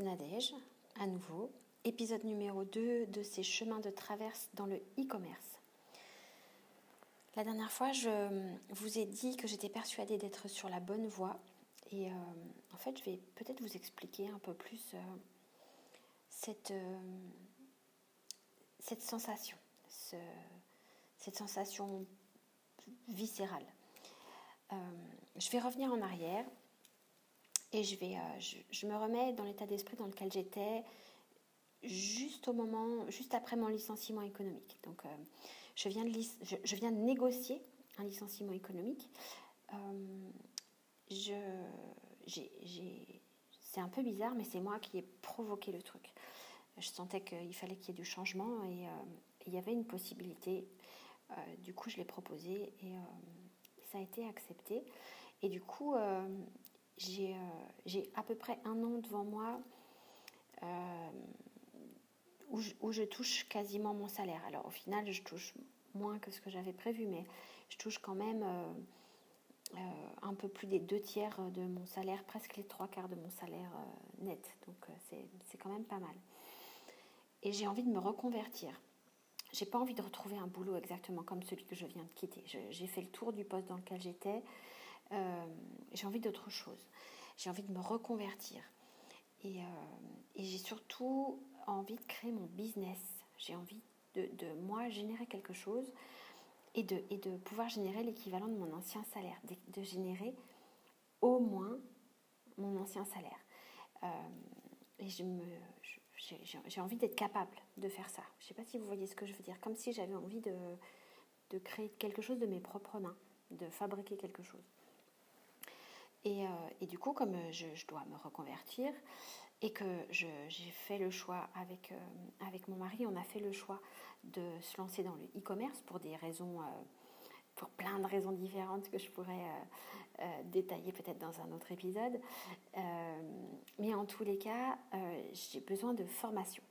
c'est Nadège, à nouveau, épisode numéro 2 de ces chemins de traverse dans le e-commerce. La dernière fois, je vous ai dit que j'étais persuadée d'être sur la bonne voie et euh, en fait, je vais peut-être vous expliquer un peu plus euh, euh, cette sensation, cette sensation viscérale. je vais revenir en arrière et je, vais, euh, je, me remets dans l'état d'esprit dans lequel j'étais juste au moment, juste après mon licenciement économique. Donc, euh, je, viens de je, viens de négocier un licenciement économique. Euh, je, c'est un peu bizarre, mais c'est moi qui ai provoqué le truc. Je sentais qu'il fallait qu'il y ait du changement et il y avait une possibilité. du coup, je l'ai proposé et ça a été accepté. Et du coup, j'ai à peu près un an devant moi euh, où, je, touche quasiment mon salaire. Alors au final, je touche moins que ce que j'avais prévu, mais je touche quand même euh, un peu plus des deux tiers de mon salaire, presque les trois quarts de mon salaire net. Donc c'est quand même pas mal. Et j'ai envie de me reconvertir. J'ai pas envie de retrouver un boulot exactement comme celui que je viens de quitter. J'ai fait le tour du poste dans lequel j'étais. Euh, j'ai envie d'autre chose. J'ai envie de me reconvertir. Et, euh, j'ai surtout envie de créer mon business. J'ai envie de, moi générer quelque chose et de, et pouvoir générer l'équivalent de mon ancien salaire, de, générer au moins mon ancien salaire. Euh, et je j'ai envie d'être capable de faire ça. Je ne sais pas si vous voyez ce que je veux dire, comme si j'avais envie de créer quelque chose de mes propres mains, de fabriquer quelque chose. Et, euh, et, du coup, comme je, dois me reconvertir et que j'ai fait le choix avec, euh, avec mon mari, on a fait le choix de se lancer dans le e-commerce pour des raisons, euh, pour plein de raisons différentes que je pourrais détailler peut-être dans un autre épisode. mais en tous les cas, j'ai besoin de formation.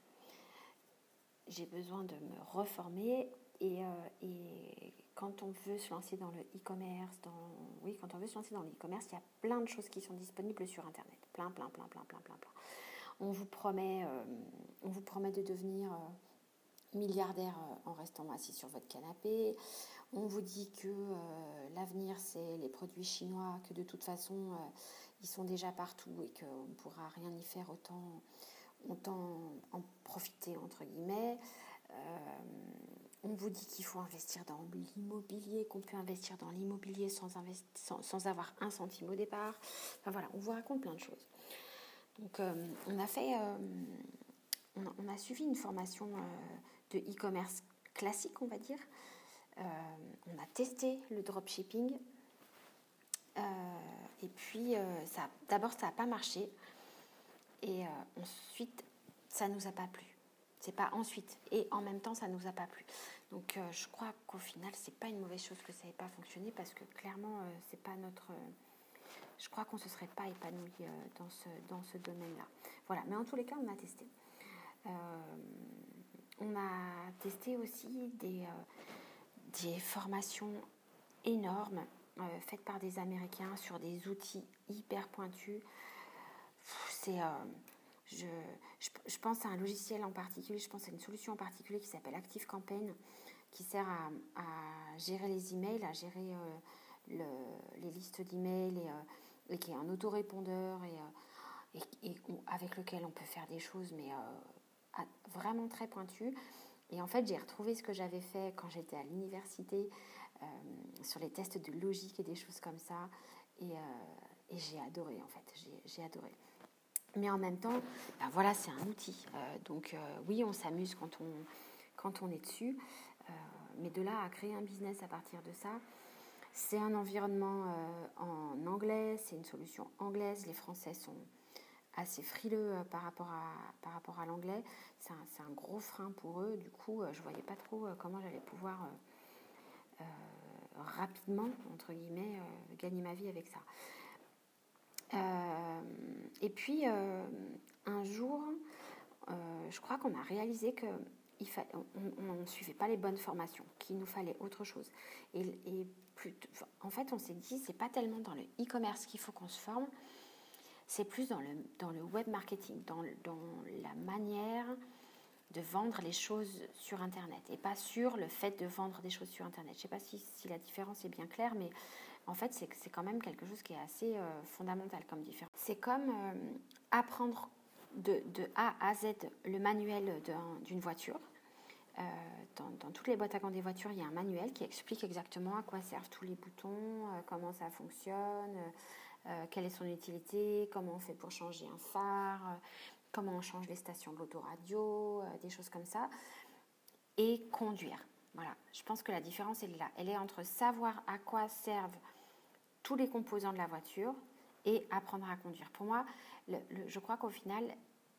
J'ai besoin de me reformer et, et quand on veut se lancer dans le e-commerce, dans oui, quand on veut se lancer dans le e-commerce, il y a plein de choses qui sont disponibles sur internet, plein, plein, plein, plein, plein, plein, plein. On vous promet, euh, on vous promet de devenir euh, milliardaire euh, en restant assis sur votre canapé. On vous dit que l'avenir c'est les produits chinois, que de toute façon ils sont déjà partout et qu'on ne pourra rien y faire autant, autant en profiter entre guillemets. On vous dit qu'il faut investir dans l'immobilier, qu'on peut investir dans l'immobilier sans, avoir un centime au départ. Enfin voilà, on vous raconte plein de choses. Donc euh, on a fait, euh, on, a, suivi une formation euh, de e-commerce classique, on va dire. on a testé le dropshipping. et puis, ça, d'abord, ça n'a pas marché. Et ensuite, ça ne nous a pas plu. C'est pas ensuite. Et en même temps, ça nous a pas plu. Donc euh, je crois qu'au final, c'est pas une mauvaise chose que ça n'ait pas fonctionné parce que clairement, euh, c'est pas notre. Euh, je crois qu'on se serait pas épanoui dans ce, dans ce domaine-là. Voilà. Mais en tous les cas, on a testé. on a testé aussi des, des formations énormes faites par des Américains sur des outils hyper pointus. C'est je, je, pense à un logiciel en particulier, je pense à une solution en particulier qui s'appelle Active Campaign, qui sert à, gérer les emails, à gérer euh, le, les listes d'emails et, euh, et, qui est un autorépondeur et, euh, et, avec lequel on peut faire des choses, mais vraiment très pointues. Et en fait, j'ai retrouvé ce que j'avais fait quand j'étais à l'université sur les tests de logique et des choses comme ça. Et j'ai adoré, en fait. J'ai adoré. Mais en même temps, ben voilà, c'est un outil. Euh, donc euh, oui, on s'amuse quand on, quand on est dessus. Euh, mais de là à créer un business à partir de ça, c'est un environnement en anglais, c'est une solution anglaise. Les Français sont assez frileux par rapport à, à l'anglais. C'est un, un, gros frein pour eux. Du coup, je ne voyais pas trop comment j'allais pouvoir rapidement, entre guillemets, gagner ma vie avec ça. Euh, et puis, euh, un jour, euh, je crois qu'on a réalisé que on ne suivait pas les bonnes formations, qu'il nous fallait autre chose. Et, en fait, on s'est dit, c'est pas tellement dans le e-commerce qu'il faut qu'on se forme, c'est plus dans le, dans le web marketing, dans, dans la manière de vendre les choses sur Internet et pas sur le fait de vendre des choses sur Internet. Je ne sais pas si, si, la différence est bien claire, mais en fait, c'est quand même quelque chose qui est assez euh, fondamental comme différence. C'est comme euh, apprendre de, A à Z le manuel d'une voiture. Euh, dans, dans, toutes les boîtes à gants des voitures, il y a un manuel qui explique exactement à quoi servent tous les boutons, comment ça fonctionne, quelle est son utilité, comment on fait pour changer un phare, comment on change les stations de l'autoradio, des choses comme ça, et conduire. Voilà, je pense que la différence elle est là. Elle est entre savoir à quoi servent tous les composants de la voiture et apprendre à conduire. Pour moi, je crois qu'au final,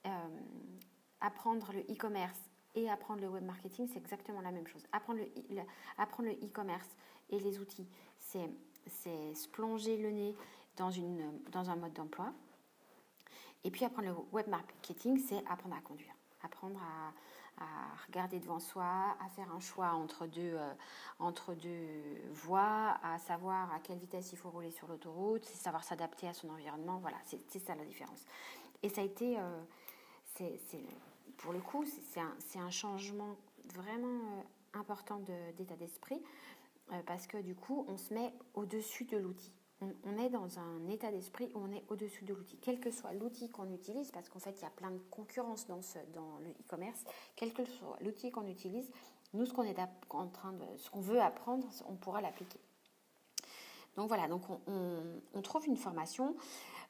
euh, apprendre le e-commerce et apprendre le web marketing, c'est exactement la même chose. Apprendre le e-commerce et les outils, c'est se plonger le nez dans, une, dans un mode d'emploi. Et puis apprendre le web marketing, c'est apprendre à conduire, apprendre à, à regarder devant soi, à faire un choix entre deux, euh, entre deux voies, à savoir à quelle vitesse il faut rouler sur l'autoroute, savoir s'adapter à son environnement. Voilà, c'est ça la différence. Et ça a été, euh, pour le coup, c'est un, un, changement vraiment euh, important d'état d'esprit parce que du coup, on se met au-dessus de l'outil on, est dans un état d'esprit où on est au-dessus de l'outil, quel que soit l'outil qu'on utilise, parce qu'en fait, il y a plein de concurrence dans, le e-commerce, quel que soit l'outil qu'on utilise, nous, ce qu'on est en train de, ce qu'on veut apprendre, on pourra l'appliquer. Donc voilà, donc on, trouve une formation.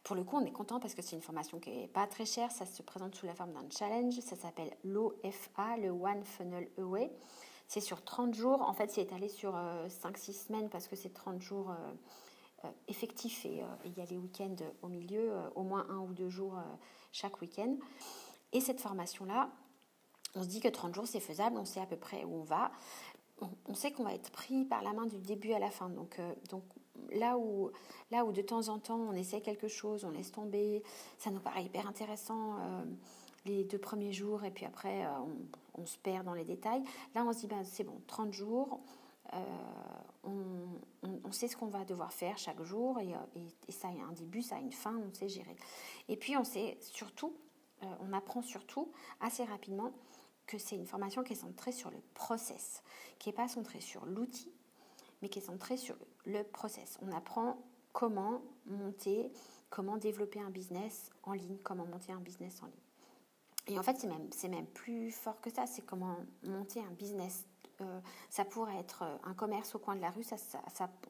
Pour le coup, on est content parce que c'est une formation qui n'est pas très chère. Ça se présente sous la forme d'un challenge. Ça s'appelle l'OFA, le One Funnel Away. C'est sur 30 jours. En fait, c'est étalé sur 5-6 euh, semaines parce que c'est 30 jours. Euh, euh, effectif et euh, il y a les week-ends au milieu, euh, au moins un ou deux jours chaque week-end. Et cette formation-là, on se dit que 30 jours c'est faisable, on sait à peu près où on va. On, sait qu'on va être pris par la main du début à la fin. Donc, donc là, où, là où de temps en temps on essaie quelque chose, on laisse tomber, ça nous paraît hyper intéressant les deux premiers jours et puis après on, se perd dans les détails. Là on se dit ben, c'est bon, 30 jours, on, on, sait ce qu'on va devoir faire chaque jour et, et, ça a un début, ça a une fin, on sait gérer. Et puis on sait surtout, euh, on apprend surtout assez rapidement que c'est une formation qui est centrée sur le process, qui n'est pas centrée sur l'outil, mais qui est centrée sur le process. On apprend comment monter, comment développer un business en ligne, comment monter un business en ligne. Et en fait, c'est même, même plus fort que ça, c'est comment monter un business euh, ça pourrait être euh, un commerce au coin de la rue,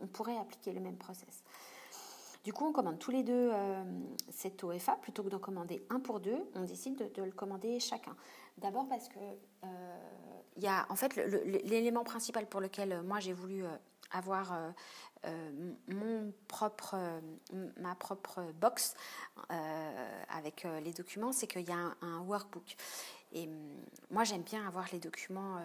on pourrait appliquer le même process. Du coup, on commande tous les deux euh, cet OFA plutôt que d'en commander un pour deux. On décide de, le commander chacun. D'abord parce que il y a en fait l'élément principal pour lequel moi j'ai voulu avoir mon propre, ma propre box avec les documents, c'est qu'il y a un, un, workbook. Et moi j'aime bien avoir les documents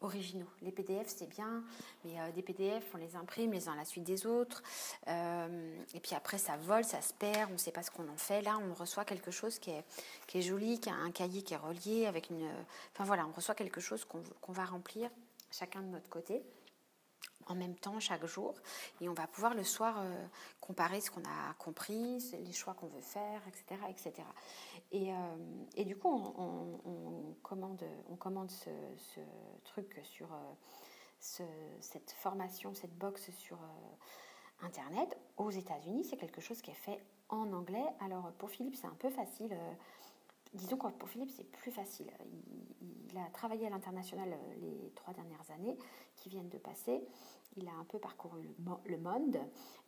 originaux. Les PDF, c'est bien, mais euh, des PDF, on les imprime les uns à la suite des autres. Euh, et puis après, ça vole, ça se perd, on ne sait pas ce qu'on en fait. Là, on reçoit quelque chose qui est, qui est joli, qui a un cahier qui est relié avec une... Enfin voilà, on reçoit quelque chose qu'on va remplir chacun de notre côté en même temps chaque jour et on va pouvoir le soir euh, comparer ce qu'on a compris, les choix qu'on veut faire, etc. etc. Et, euh, et du coup, on, commande, on commande ce, truc sur euh, cette formation, cette box sur Internet. Aux États-Unis, c'est quelque chose qui est fait en anglais. Alors pour Philippe, c'est un peu facile disons que pour Philippe, c'est plus facile. Il, a travaillé à l'international euh, les trois dernières années qui viennent de passer. Il a un peu parcouru le, monde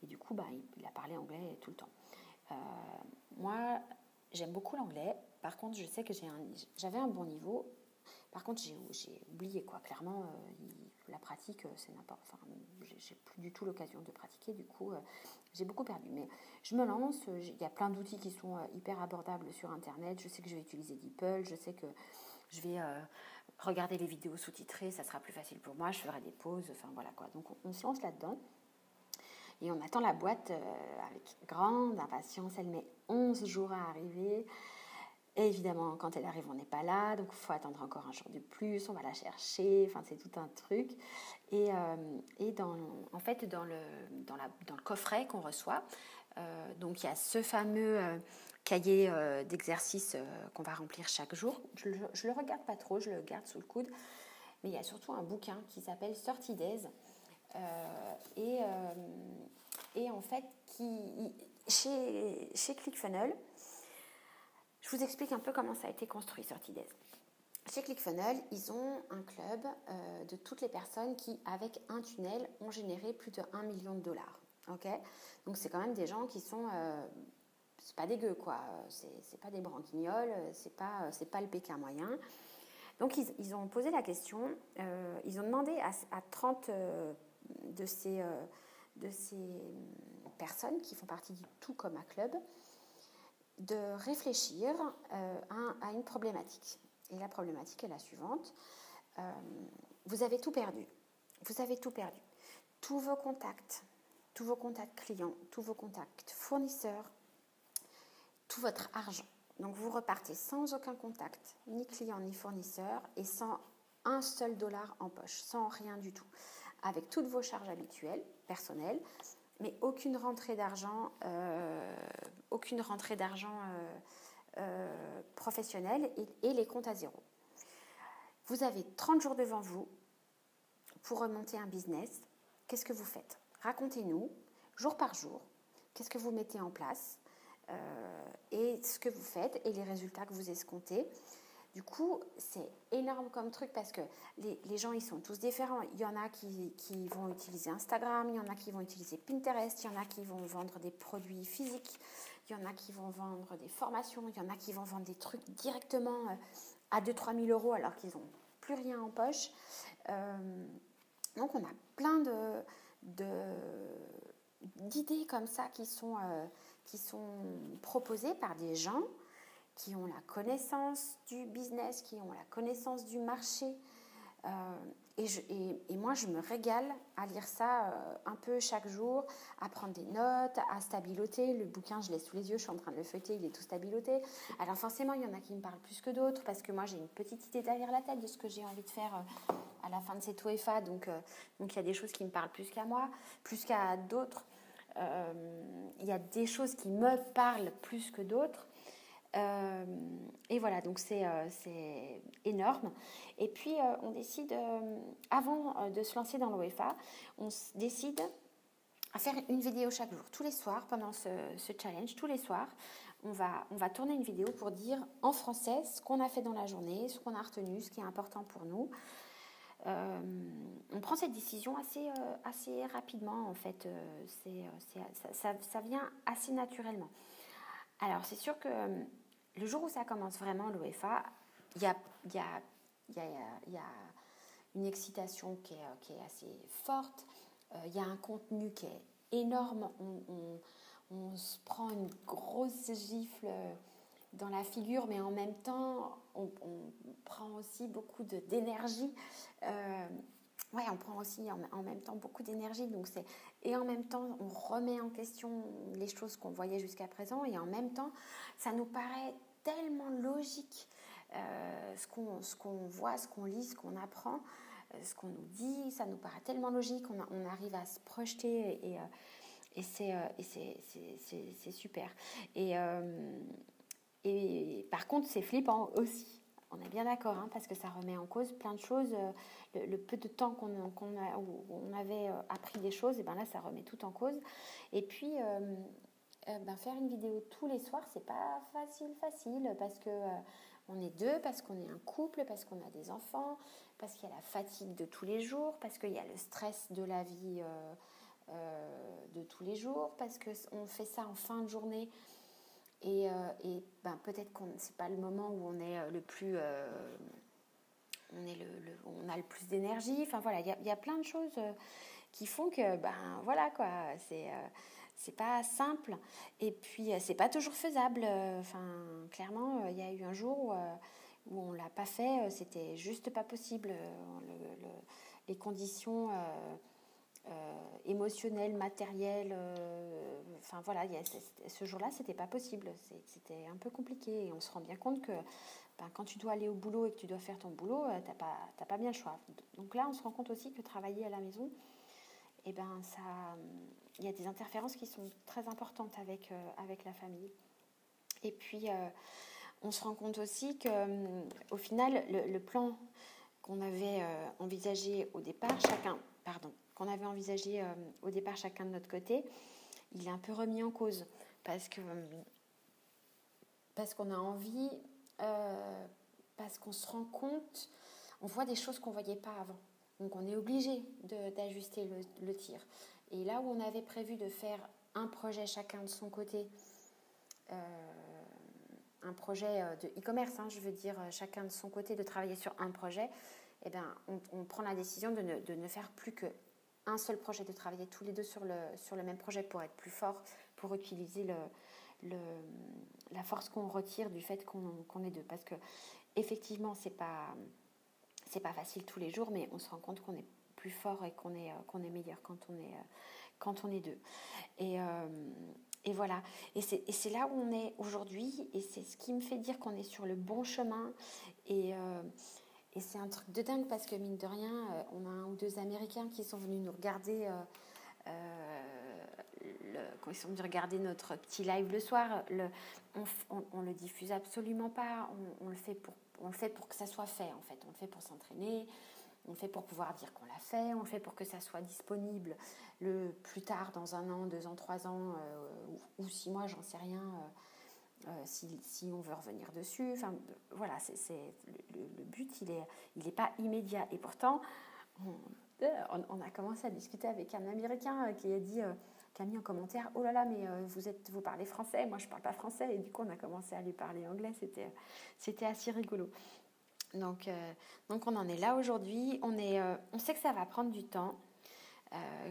et du coup, bah, il, a parlé anglais tout le temps. Euh, moi, j'aime beaucoup l'anglais. Par contre, je sais que j'avais un, bon niveau. Par contre, j'ai oublié quoi. Clairement, euh, la pratique, c'est n'importe. Enfin, j'ai plus du tout l'occasion de pratiquer. Du coup, j'ai beaucoup perdu. Mais je me lance, il y a plein d'outils qui sont euh, hyper abordables sur Internet. Je sais que je vais utiliser DeepL, je sais que je vais euh, regarder les vidéos sous-titrées, ça sera plus facile pour moi, je ferai des pauses, enfin voilà quoi. Donc on, se lance là-dedans. Et on attend la boîte euh, avec grande impatience. Elle met 11 jours à arriver. Et évidemment, quand elle arrive, on n'est pas là, donc il faut attendre encore un jour de plus, on va la chercher, enfin c'est tout un truc. Et, et dans, en fait, dans le, dans, la, dans le coffret qu'on reçoit, donc il y a ce fameux cahier d'exercice qu'on va remplir chaque jour. Je ne le regarde pas trop, je le garde sous le coude. Mais il y a surtout un bouquin qui s'appelle 30 Days. et, et en fait, qui, chez, chez ClickFunnels, je vous explique un peu comment ça a été construit, 30 Days. Chez ClickFunnels, ils ont un club euh, de toutes les personnes qui, avec un tunnel, ont généré plus de 1 million de dollars. Ok? Donc, c'est quand même des gens qui sont. Euh, c'est pas dégueu, quoi. C'est pas des branquignoles, c'est pas, c'est pas le Pékin moyen. Donc, ils, ils ont posé la question, euh, ils ont demandé à, à 30 de, ces, de ces personnes qui font partie du tout comme un club de réfléchir à, à une problématique. Et la problématique est la suivante. Euh, vous avez tout perdu. Vous avez tout perdu. Tous vos contacts, tous vos contacts clients, tous vos contacts fournisseurs, tout votre argent. Donc vous repartez sans aucun contact, ni client ni fournisseur, et sans un seul dollar en poche, sans rien du tout, avec toutes vos charges habituelles, personnelles, mais aucune rentrée d'argent, euh, aucune rentrée d'argent euh, euh, professionnels et, les comptes à zéro. Vous avez 30 jours devant vous pour remonter un business. Qu'est-ce que vous faites? Racontez-nous, jour par jour, qu'est-ce que vous mettez en place euh, et ce que vous faites et les résultats que vous escomptez. Du coup, c'est énorme comme truc parce que les, gens, ils sont tous différents. Il y en a qui, vont utiliser Instagram, il y en a qui vont utiliser Pinterest, il y en a qui vont vendre des produits physiques, il y en a qui vont vendre des formations, il y en a qui vont vendre des trucs directement euh, à 2-3 000 euros alors qu'ils n'ont plus rien en poche. Euh, donc on a plein de, d'idées comme ça euh, qui sont proposées par des gens qui ont la connaissance du business, qui ont la connaissance du marché. Et, moi, je me régale à lire ça euh, un peu chaque jour, à prendre des notes, à stabiloter. Le bouquin, je l'ai sous les yeux, je suis en train de le feuilleter, il est tout stabiloté. Alors forcément, il y en a qui me parlent plus que d'autres, parce que moi, j'ai une petite idée derrière la tête de ce que j'ai envie de faire euh, à la fin de cette OFA. Donc, euh, donc il y a des choses qui me parlent plus qu'à moi, plus qu'à d'autres. il y a des choses qui me parlent plus que d'autres. Euh, et voilà, donc c'est euh, énorme. Et puis, euh, on décide, avant de se lancer dans l'OFA, on décide à faire une vidéo chaque jour, tous les soirs, pendant ce, challenge, tous les soirs. On va, on va tourner une vidéo pour dire en français ce qu'on a fait dans la journée, ce qu'on a retenu, ce qui est important pour nous. on prend cette décision assez, assez rapidement, en fait. ça, ça, vient assez naturellement. Alors, c'est sûr que le jour où ça commence vraiment, l'OFA, il y a, une excitation qui est, assez forte, euh, il y a un contenu qui est énorme, on, se prend une grosse gifle dans la figure, mais en même temps, on, prend aussi beaucoup d'énergie. Euh, ouais, on prend aussi en, en même temps beaucoup d'énergie. Donc et en même temps, on remet en question les choses qu'on voyait jusqu'à présent. Et en même temps, ça nous paraît tellement logique euh, ce qu'on voit, ce qu'on lit, ce qu'on apprend, euh, ce qu'on nous dit, ça nous paraît tellement logique, on, on arrive à se projeter et, et c'est super. Et, et par contre, c'est flippant aussi. On est bien d'accord, hein, parce que ça remet en cause plein de choses. Le, peu de temps qu'on où on avait appris des choses, et ben là, ça remet tout en cause. Et puis, euh, ben, faire une vidéo tous les soirs, c'est pas facile, facile, parce que euh, on est deux, parce qu'on est un couple, parce qu'on a des enfants, parce qu'il y a la fatigue de tous les jours, parce qu'il y a le stress de la vie euh, de tous les jours, parce qu'on fait ça en fin de journée. Et, et ben, peut-être qu'on c'est pas le moment où on est le plus on, est le, on a le plus d'énergie. Enfin voilà, il y a, plein de choses qui font que ben voilà quoi, c'est c'est pas simple et puis euh, c'est pas toujours faisable. Euh, enfin, clairement, euh, il y a eu un jour où, où on l'a pas fait, c'était juste pas possible. les conditions émotionnelles, matérielles, enfin voilà, ce jour-là, c'était pas possible. C'était un peu compliqué et on se rend bien compte que ben, quand tu dois aller au boulot et que tu dois faire ton boulot, t'as pas, pas bien le choix. Donc là, on se rend compte aussi que travailler à la maison, et eh ben ça il y a des interférences qui sont très importantes avec, avec la famille. Et puis, on se rend compte aussi que, au final, le, plan qu'on avait envisagé au départ, chacun, pardon, qu'on avait envisagé au départ chacun de notre côté, il est un peu remis en cause parce que parce qu'on a envie, parce qu'on se rend compte, on voit des choses qu'on ne voyait pas avant. Donc on est obligé d'ajuster le, tir. Et là où on avait prévu de faire un projet chacun de son côté, euh, un projet euh, de e-commerce, hein, je veux dire euh, chacun de son côté de travailler sur un projet, eh bien, on, prend la décision de ne, de ne faire plus qu'un seul projet, de travailler tous les deux sur le, sur le même projet pour être plus fort, pour utiliser le, le, la force qu'on retire du fait qu'on est deux. Parce que effectivement, c'est pas c'est pas facile tous les jours, mais on se rend compte qu'on est plus fort et qu'on est, euh, qu'on est meilleur quand on est, euh, quand on est deux. Et, euh, et voilà. Et c'est là où on est aujourd'hui, et c'est ce qui me fait dire qu'on est sur le bon chemin. Et, et c'est un truc de dingue parce que, mine de rien, on a un ou deux Américains qui sont venus nous regarder. Le, quand ils sont venus regarder notre petit live le soir, on, on, le diffuse absolument pas. On, le fait pour on le fait pour que ça soit fait en fait. On le fait pour s'entraîner, on le fait pour pouvoir dire qu'on l'a fait, on le fait pour que ça soit disponible le plus tard dans un an, deux ans, trois ans euh, ou, six mois, j'en sais rien. Euh, euh, si, on veut revenir dessus, enfin voilà, c'est le, but, il est, il est pas immédiat. Et pourtant, on, a commencé à discuter avec un Américain qui a dit qui a mis en commentaire Oh là là, mais euh, vous, êtes, vous parlez français, moi je parle pas français. Et du coup, on a commencé à lui parler anglais. C'était, c'était assez rigolo. Donc, euh, donc, on en est là aujourd'hui. On, est, euh, on sait que ça va prendre du temps.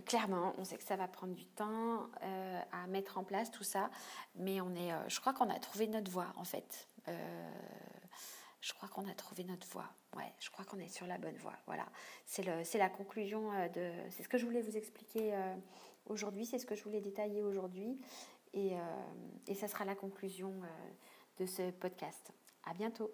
Clairement, on sait que ça va prendre du temps à mettre en place tout ça. Mais on est, je crois qu'on a trouvé notre voie en fait. je crois qu'on a trouvé notre voie. Ouais, je crois qu'on est sur la bonne voie. Voilà, c'est, la conclusion de. C'est ce que je voulais vous expliquer aujourd'hui. C'est ce que je voulais détailler aujourd'hui. Et, euh, et ça sera la conclusion euh, de ce podcast. À bientôt.